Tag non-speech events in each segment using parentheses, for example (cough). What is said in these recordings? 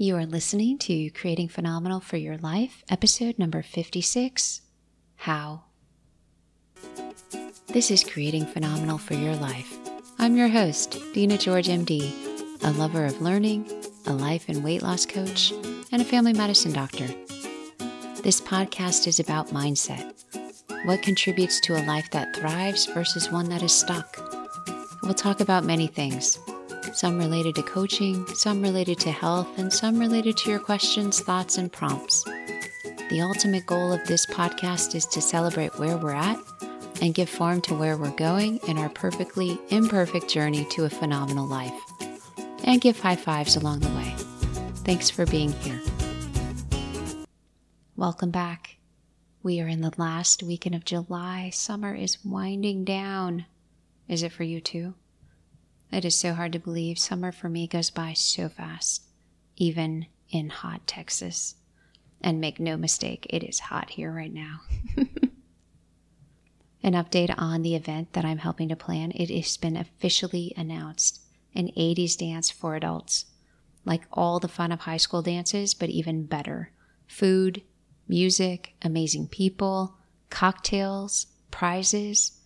You are listening to Creating Phenomenal for Your Life, episode number 56 How. This is Creating Phenomenal for Your Life. I'm your host, Dina George, MD, a lover of learning, a life and weight loss coach, and a family medicine doctor. This podcast is about mindset what contributes to a life that thrives versus one that is stuck. We'll talk about many things some related to coaching, some related to health, and some related to your questions, thoughts, and prompts. The ultimate goal of this podcast is to celebrate where we're at and give form to where we're going in our perfectly imperfect journey to a phenomenal life, and give high fives along the way. Thanks for being here. Welcome back. We are in the last weekend of July. Summer is winding down. Is it for you too? It is so hard to believe. Summer for me goes by so fast, even in hot Texas. And make no mistake, it is hot here right now. (laughs) An update on the event that I'm helping to plan. It has been officially announced an 80s dance for adults. Like all the fun of high school dances, but even better. Food, music, amazing people, cocktails, prizes.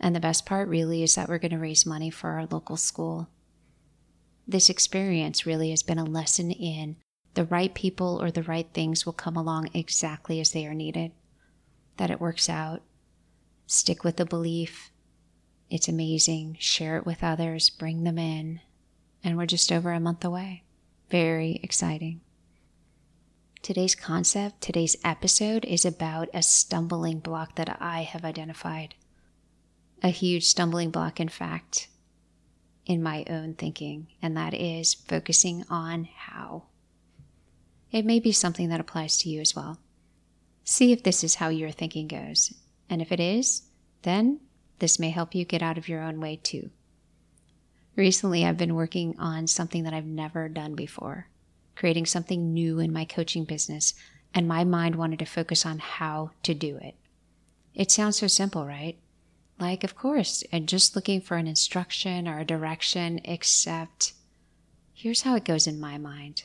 And the best part really is that we're going to raise money for our local school. This experience really has been a lesson in the right people or the right things will come along exactly as they are needed, that it works out. Stick with the belief. It's amazing. Share it with others, bring them in. And we're just over a month away. Very exciting. Today's concept, today's episode is about a stumbling block that I have identified. A huge stumbling block, in fact, in my own thinking, and that is focusing on how. It may be something that applies to you as well. See if this is how your thinking goes, and if it is, then this may help you get out of your own way too. Recently, I've been working on something that I've never done before creating something new in my coaching business, and my mind wanted to focus on how to do it. It sounds so simple, right? Like, of course, and just looking for an instruction or a direction, except here's how it goes in my mind.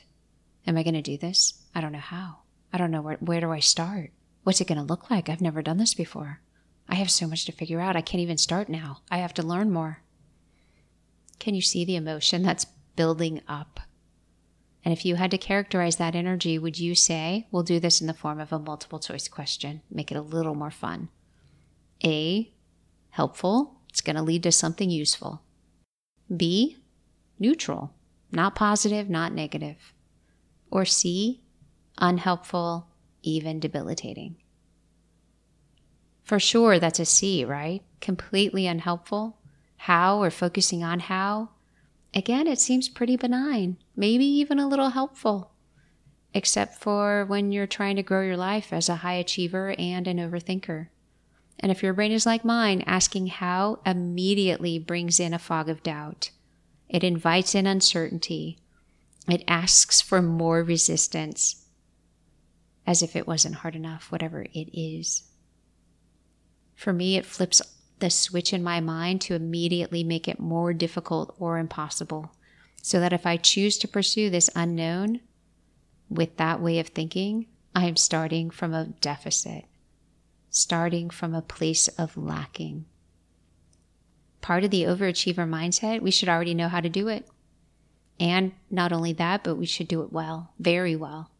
Am I going to do this? I don't know how. I don't know where, where do I start? What's it going to look like? I've never done this before. I have so much to figure out. I can't even start now. I have to learn more. Can you see the emotion that's building up and if you had to characterize that energy, would you say, we'll do this in the form of a multiple choice question, make it a little more fun? A, helpful, it's going to lead to something useful. B, neutral, not positive, not negative. Or C, unhelpful, even debilitating. For sure, that's a C, right? Completely unhelpful. How or focusing on how Again, it seems pretty benign, maybe even a little helpful, except for when you're trying to grow your life as a high achiever and an overthinker. And if your brain is like mine, asking how immediately brings in a fog of doubt. It invites in uncertainty. It asks for more resistance, as if it wasn't hard enough, whatever it is. For me, it flips the switch in my mind to immediately make it more difficult or impossible. So that if I choose to pursue this unknown with that way of thinking, I am starting from a deficit, starting from a place of lacking. Part of the overachiever mindset, we should already know how to do it. And not only that, but we should do it well, very well.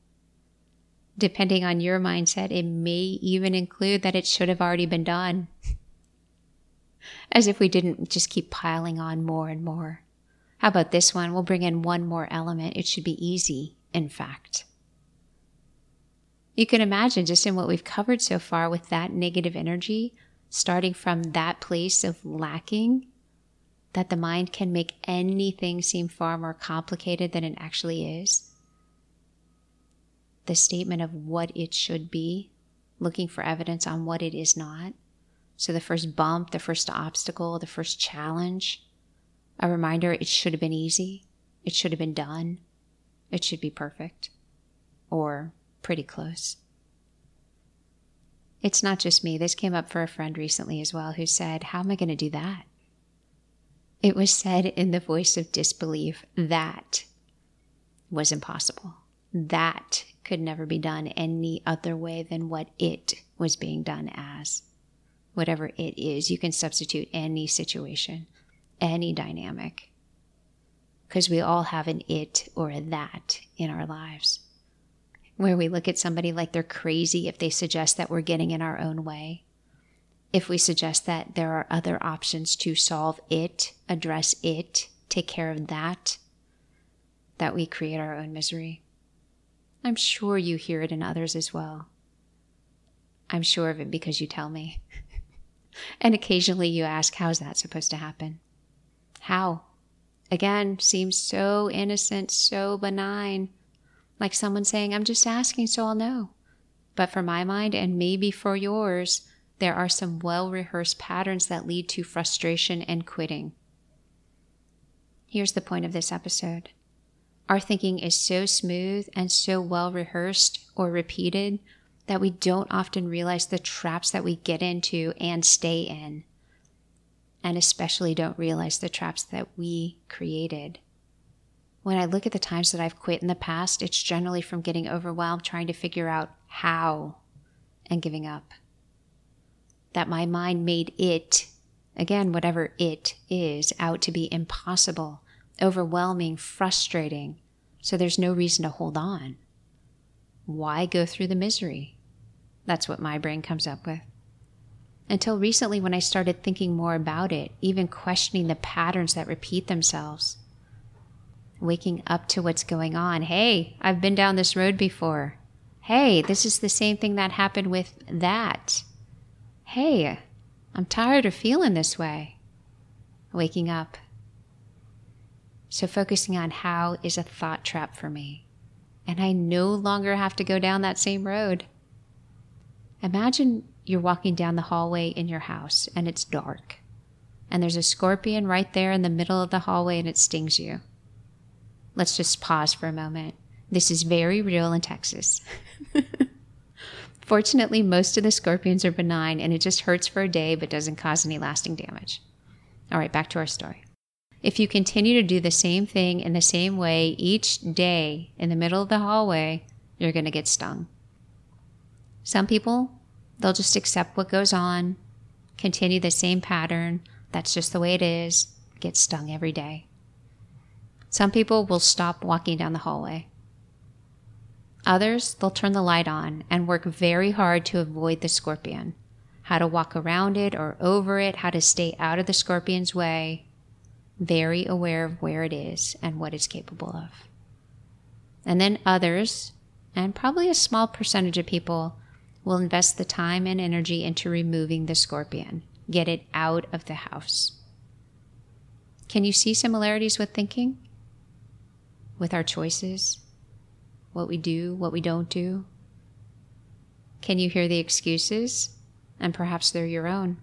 Depending on your mindset, it may even include that it should have already been done. (laughs) as if we didn't just keep piling on more and more. How about this one? We'll bring in one more element. It should be easy, in fact. You can imagine just in what we've covered so far with that negative energy, starting from that place of lacking, that the mind can make anything seem far more complicated than it actually is. The statement of what it should be, looking for evidence on what it is not so, the first bump, the first obstacle, the first challenge, a reminder it should have been easy, it should have been done, it should be perfect, or pretty close. It's not just me. This came up for a friend recently as well who said, How am I going to do that? It was said in the voice of disbelief that. was impossible. That could never be done any other way than what it was being done as. Whatever it is, you can substitute any situation, any dynamic. Because we all have an it or a that in our lives. Where we look at somebody like they're crazy if they suggest that we're getting in our own way. If we suggest that there are other options to solve it, address it, take care of that, that we create our own misery. I'm sure you hear it in others as well. I'm sure of it because you tell me. (laughs) and occasionally you ask, How's that supposed to happen? How? Again, seems so innocent, so benign. Like someone saying, I'm just asking so I'll know. But for my mind, and maybe for yours, there are some well rehearsed patterns that lead to frustration and quitting. Here's the point of this episode our thinking is so smooth and so well rehearsed or repeated that we don't often realize the traps that we get into and stay in, and especially don't realize the traps that we created. When I look at the times that I've quit in the past, it's generally from getting overwhelmed trying to figure out how and giving up. That my mind made it, again, whatever it is, out to be impossible overwhelming, frustrating. So there's no reason to hold on. Why go through the misery? That's what my brain comes up with. Until recently, when I started thinking more about it, even questioning the patterns that repeat themselves, waking up to what's going on. Hey, I've been down this road before. Hey, this is the same thing that happened with that. Hey, I'm tired of feeling this way. Waking up so focusing on how is a thought trap for me. And I no longer have to go down that same road. Imagine you're walking down the hallway in your house and it's dark. And there's a scorpion right there in the middle of the hallway and it stings you. Let's just pause for a moment. This is very real in Texas. (laughs) Fortunately, most of the scorpions are benign and it just hurts for a day but doesn't cause any lasting damage. All right, back to our story. If you continue to do the same thing in the same way each day in the middle of the hallway, you're going to get stung. Some people, they'll just accept what goes on, continue the same pattern. That's just the way it is, get stung every day. Some people will stop walking down the hallway. Others, they'll turn the light on and work very hard to avoid the scorpion. How to walk around it or over it, how to stay out of the scorpion's way, very aware of where it is and what it's capable of. And then others, and probably a small percentage of people, will invest the time and energy into removing the scorpion, get it out of the house. Can you see similarities with thinking? With our choices? What we do, what we don't do? Can you hear the excuses? And perhaps they're your own.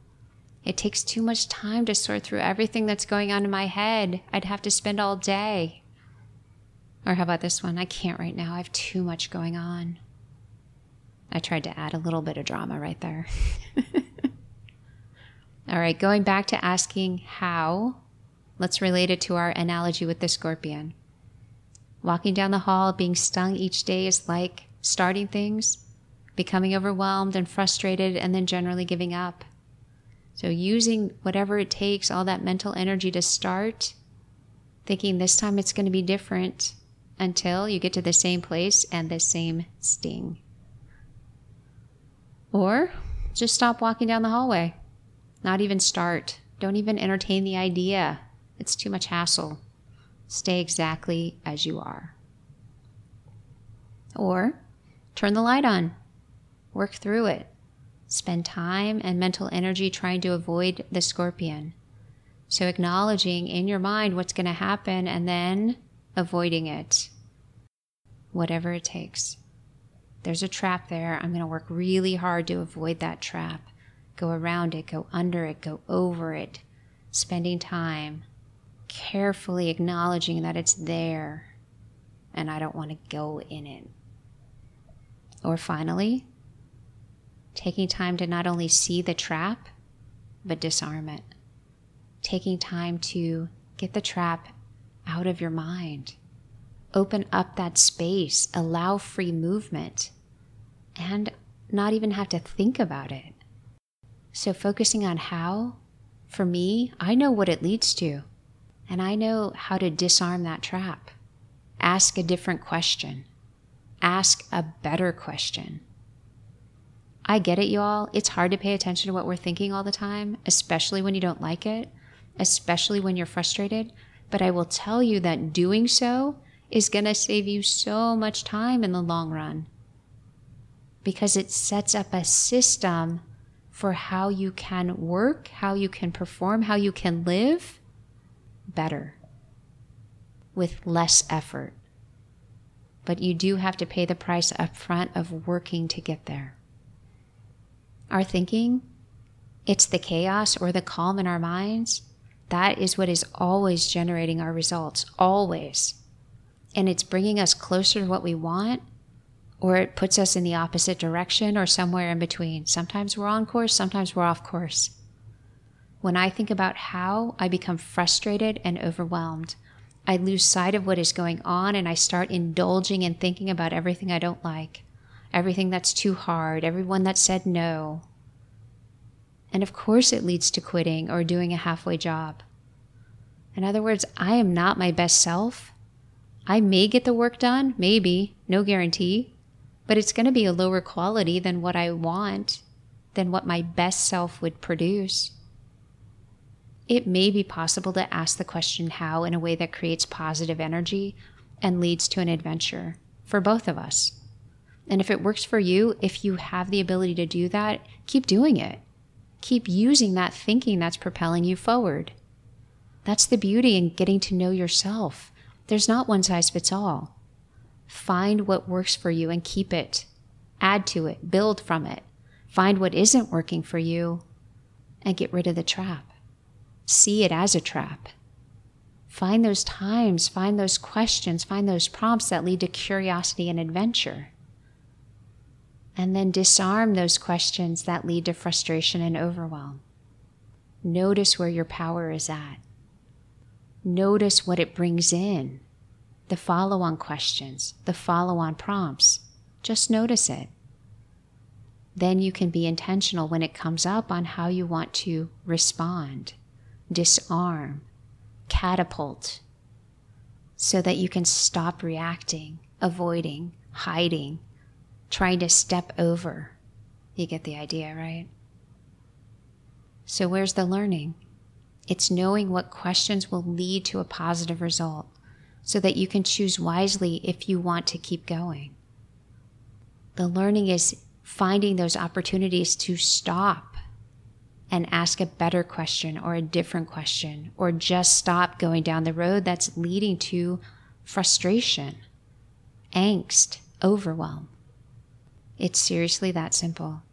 It takes too much time to sort through everything that's going on in my head. I'd have to spend all day. Or how about this one? I can't right now. I have too much going on. I tried to add a little bit of drama right there. (laughs) all right, going back to asking how, let's relate it to our analogy with the scorpion. Walking down the hall, being stung each day is like starting things, becoming overwhelmed and frustrated, and then generally giving up. So, using whatever it takes, all that mental energy to start, thinking this time it's going to be different until you get to the same place and the same sting. Or just stop walking down the hallway. Not even start. Don't even entertain the idea. It's too much hassle. Stay exactly as you are. Or turn the light on. Work through it. Spend time and mental energy trying to avoid the scorpion. So, acknowledging in your mind what's going to happen and then avoiding it, whatever it takes. There's a trap there. I'm going to work really hard to avoid that trap. Go around it, go under it, go over it. Spending time carefully acknowledging that it's there and I don't want to go in it. Or finally, taking time to not only see the trap, but disarm it. Taking time to get the trap out of your mind, open up that space, allow free movement, and not even have to think about it. So, focusing on how, for me, I know what it leads to, and I know how to disarm that trap. Ask a different question, ask a better question. I get it, y'all. It's hard to pay attention to what we're thinking all the time, especially when you don't like it, especially when you're frustrated. But I will tell you that doing so is going to save you so much time in the long run because it sets up a system for how you can work, how you can perform, how you can live better with less effort. But you do have to pay the price up front of working to get there. Our thinking, it's the chaos or the calm in our minds. That is what is always generating our results, always and it's bringing us closer to what we want, or it puts us in the opposite direction or somewhere in between. Sometimes we're on course, sometimes we're off course. When I think about how, I become frustrated and overwhelmed. I lose sight of what is going on and I start indulging and thinking about everything I don't like, everything that's too hard, everyone that said no. And of course, it leads to quitting or doing a halfway job. In other words, I am not my best self I may get the work done, maybe, no guarantee, but it's going to be a lower quality than what I want, than what my best self would produce. It may be possible to ask the question how in a way that creates positive energy and leads to an adventure for both of us. And if it works for you, if you have the ability to do that, keep doing it. Keep using that thinking that's propelling you forward. That's the beauty in getting to know yourself there's not one size fits all. Find what works for you and keep it. Add to it, build from it. Find what isn't working for you and get rid of the trap. See it as a trap. Find those times, find those questions, find those prompts that lead to curiosity and adventure. And then disarm those questions that lead to frustration and overwhelm. Notice where your power is at. Notice what it brings in the follow on questions, the follow on prompts. Just notice it. Then you can be intentional when it comes up on how you want to respond, disarm, catapult, so that you can stop reacting, avoiding, hiding, trying to step over. You get the idea, right? So, where's the learning? It's knowing what questions will lead to a positive result so that you can choose wisely if you want to keep going. The learning is finding those opportunities to stop and ask a better question or a different question, or just stop going down the road that's leading to frustration, angst, overwhelm. It's seriously that simple.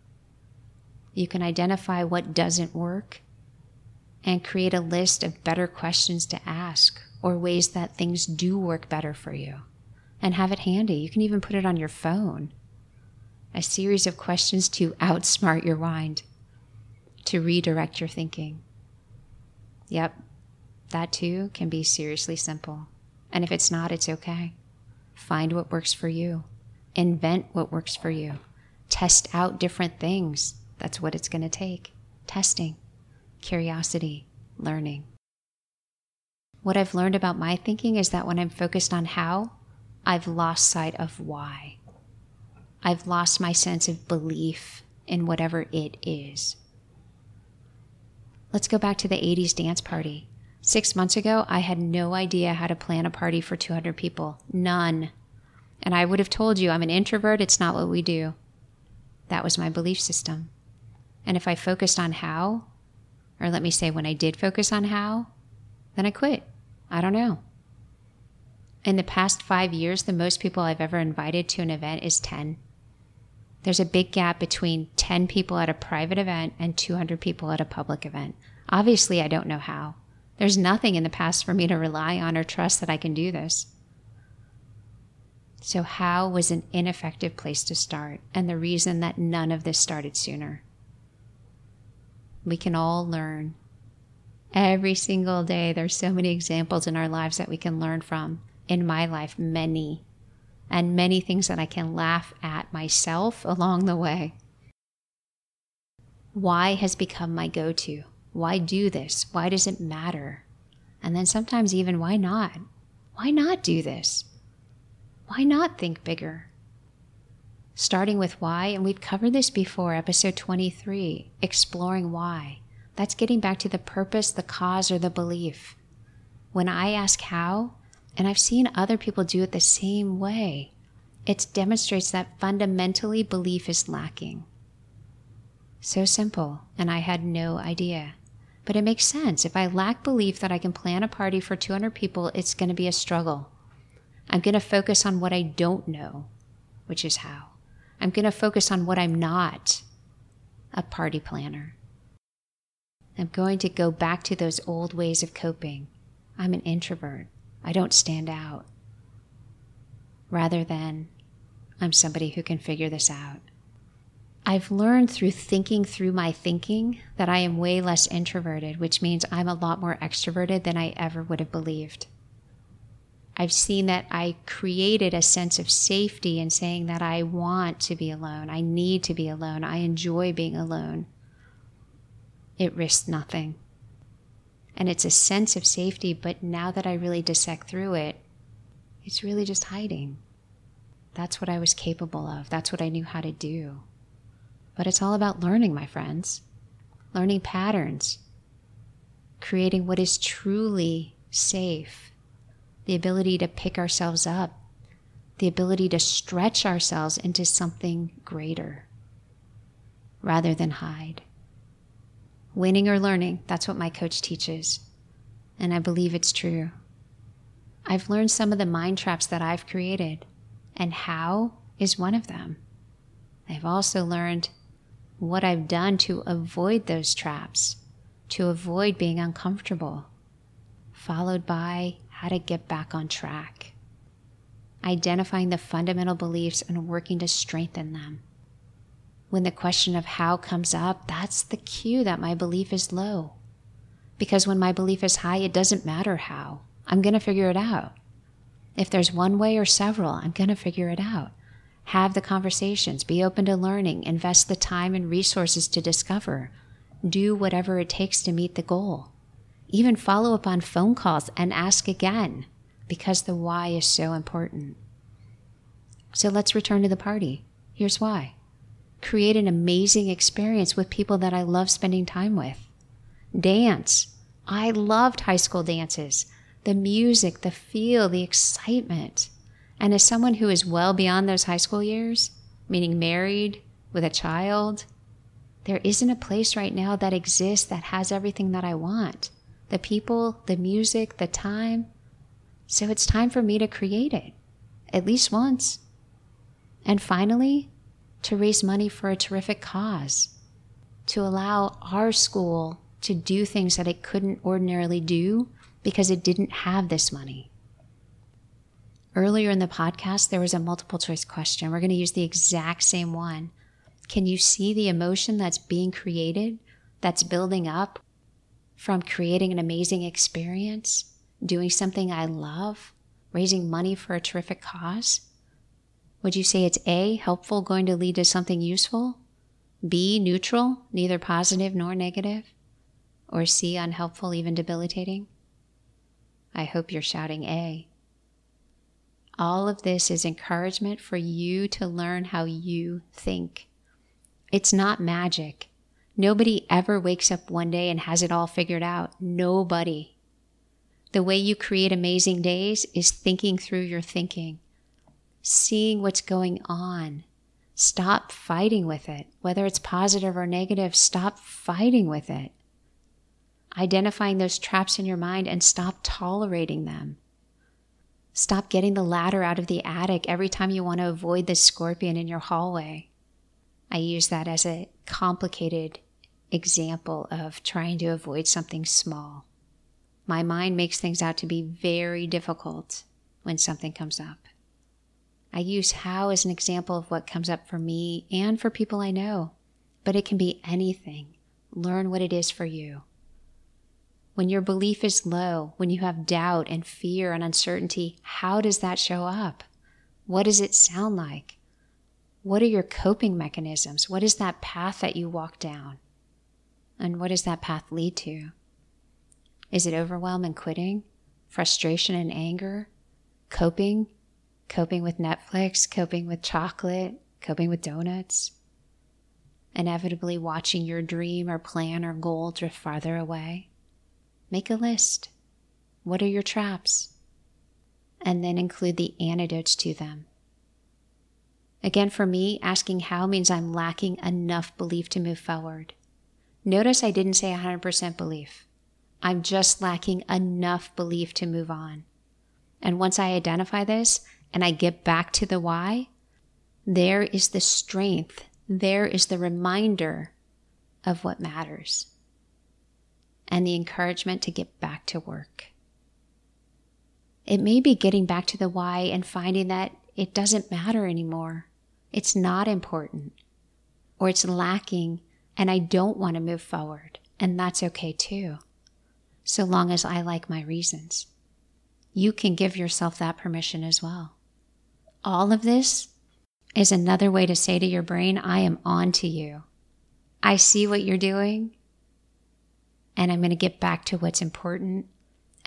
You can identify what doesn't work and create a list of better questions to ask or ways that things do work better for you and have it handy. You can even put it on your phone. A series of questions to outsmart your mind, to redirect your thinking. Yep, that too can be seriously simple. And if it's not, it's okay. Find what works for you, invent what works for you, test out different things. That's what it's going to take testing curiosity, learning. What I've learned about my thinking is that when I'm focused on how, I've lost sight of why. I've lost my sense of belief in whatever it is. Let's go back to the 80s dance party. Six months ago, I had no idea how to plan a party for 200 people. None. And I would have told you I'm an introvert, it's not what we do. That was my belief system. And if I focused on how, or let me say, when I did focus on how, then I quit. I don't know. In the past five years, the most people I've ever invited to an event is 10. There's a big gap between 10 people at a private event and 200 people at a public event. Obviously, I don't know how. There's nothing in the past for me to rely on or trust that I can do this. So, how was an ineffective place to start, and the reason that none of this started sooner. We can all learn. Every single day, there's so many examples in our lives that we can learn from in my life, many, and many things that I can laugh at myself along the way. Why has become my go to? Why do this? Why does it matter? And then sometimes even why not? Why not do this? Why not think bigger? Starting with why, and we've covered this before, episode 23, exploring why. That's getting back to the purpose, the cause, or the belief. When I ask how, and I've seen other people do it the same way, it demonstrates that fundamentally belief is lacking. So simple, and I had no idea. But it makes sense. If I lack belief that I can plan a party for 200 people, it's going to be a struggle. I'm going to focus on what I don't know, which is how. I'm going to focus on what I'm not a party planner. I'm going to go back to those old ways of coping. I'm an introvert. I don't stand out. Rather than, I'm somebody who can figure this out. I've learned through thinking through my thinking that I am way less introverted, which means I'm a lot more extroverted than I ever would have believed. I've seen that I created a sense of safety in saying that I want to be alone. I need to be alone. I enjoy being alone. It risks nothing. And it's a sense of safety, but now that I really dissect through it, it's really just hiding. That's what I was capable of. That's what I knew how to do. But it's all about learning, my friends, learning patterns, creating what is truly safe, the ability to pick ourselves up, the ability to stretch ourselves into something greater rather than hide. Winning or learning, that's what my coach teaches. And I believe it's true. I've learned some of the mind traps that I've created, and how is one of them. I've also learned what I've done to avoid those traps, to avoid being uncomfortable, followed by how to get back on track, identifying the fundamental beliefs and working to strengthen them. When the question of how comes up, that's the cue that my belief is low. Because when my belief is high, it doesn't matter how. I'm going to figure it out. If there's one way or several, I'm going to figure it out. Have the conversations, be open to learning, invest the time and resources to discover, do whatever it takes to meet the goal. Even follow up on phone calls and ask again because the why is so important. So let's return to the party. Here's why create an amazing experience with people that I love spending time with. Dance. I loved high school dances. The music, the feel, the excitement. And as someone who is well beyond those high school years, meaning married with a child, there isn't a place right now that exists that has everything that I want the people, the music, the time. So it's time for me to create it, at least once. And finally, to raise money for a terrific cause, to allow our school to do things that it couldn't ordinarily do because it didn't have this money. Earlier in the podcast, there was a multiple choice question. We're going to use the exact same one. Can you see the emotion that's being created, that's building up from creating an amazing experience, doing something I love, raising money for a terrific cause? Would you say it's A, helpful, going to lead to something useful? B, neutral, neither positive nor negative? Or C, unhelpful, even debilitating? I hope you're shouting A. All of this is encouragement for you to learn how you think. It's not magic. Nobody ever wakes up one day and has it all figured out. Nobody. The way you create amazing days is thinking through your thinking, seeing what's going on. Stop fighting with it. Whether it's positive or negative, stop fighting with it. Identifying those traps in your mind and stop tolerating them. Stop getting the ladder out of the attic every time you want to avoid the scorpion in your hallway. I use that as a complicated example of trying to avoid something small. My mind makes things out to be very difficult when something comes up. I use how as an example of what comes up for me and for people I know, but it can be anything. Learn what it is for you. When your belief is low, when you have doubt and fear and uncertainty, how does that show up? What does it sound like? What are your coping mechanisms? What is that path that you walk down? And what does that path lead to? Is it overwhelm and quitting? Frustration and anger? Coping? Coping with Netflix? Coping with chocolate? Coping with donuts? Inevitably watching your dream or plan or goal drift farther away? Make a list. What are your traps? And then include the antidotes to them. Again, for me, asking how means I'm lacking enough belief to move forward. Notice I didn't say 100% belief. I'm just lacking enough belief to move on. And once I identify this and I get back to the why, there is the strength, there is the reminder of what matters, and the encouragement to get back to work. It may be getting back to the why and finding that it doesn't matter anymore. It's not important, or it's lacking, and I don't want to move forward. And that's okay too, so long as I like my reasons. You can give yourself that permission as well. All of this is another way to say to your brain, I am on to you. I see what you're doing, and I'm going to get back to what's important,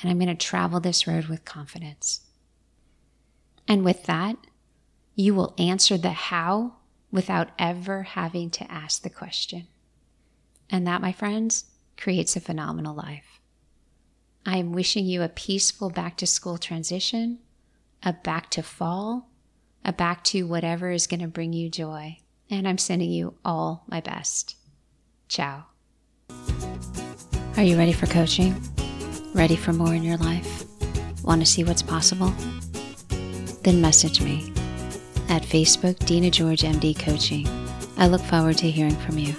and I'm going to travel this road with confidence. And with that, you will answer the how without ever having to ask the question. And that, my friends, creates a phenomenal life. I am wishing you a peaceful back to school transition, a back to fall, back to whatever is going to bring you joy. And I'm sending you all my best. Ciao. Are you ready for coaching? Ready for more in your life? Want to see what's possible? Then message me at Facebook Dina George MD Coaching. I look forward to hearing from you.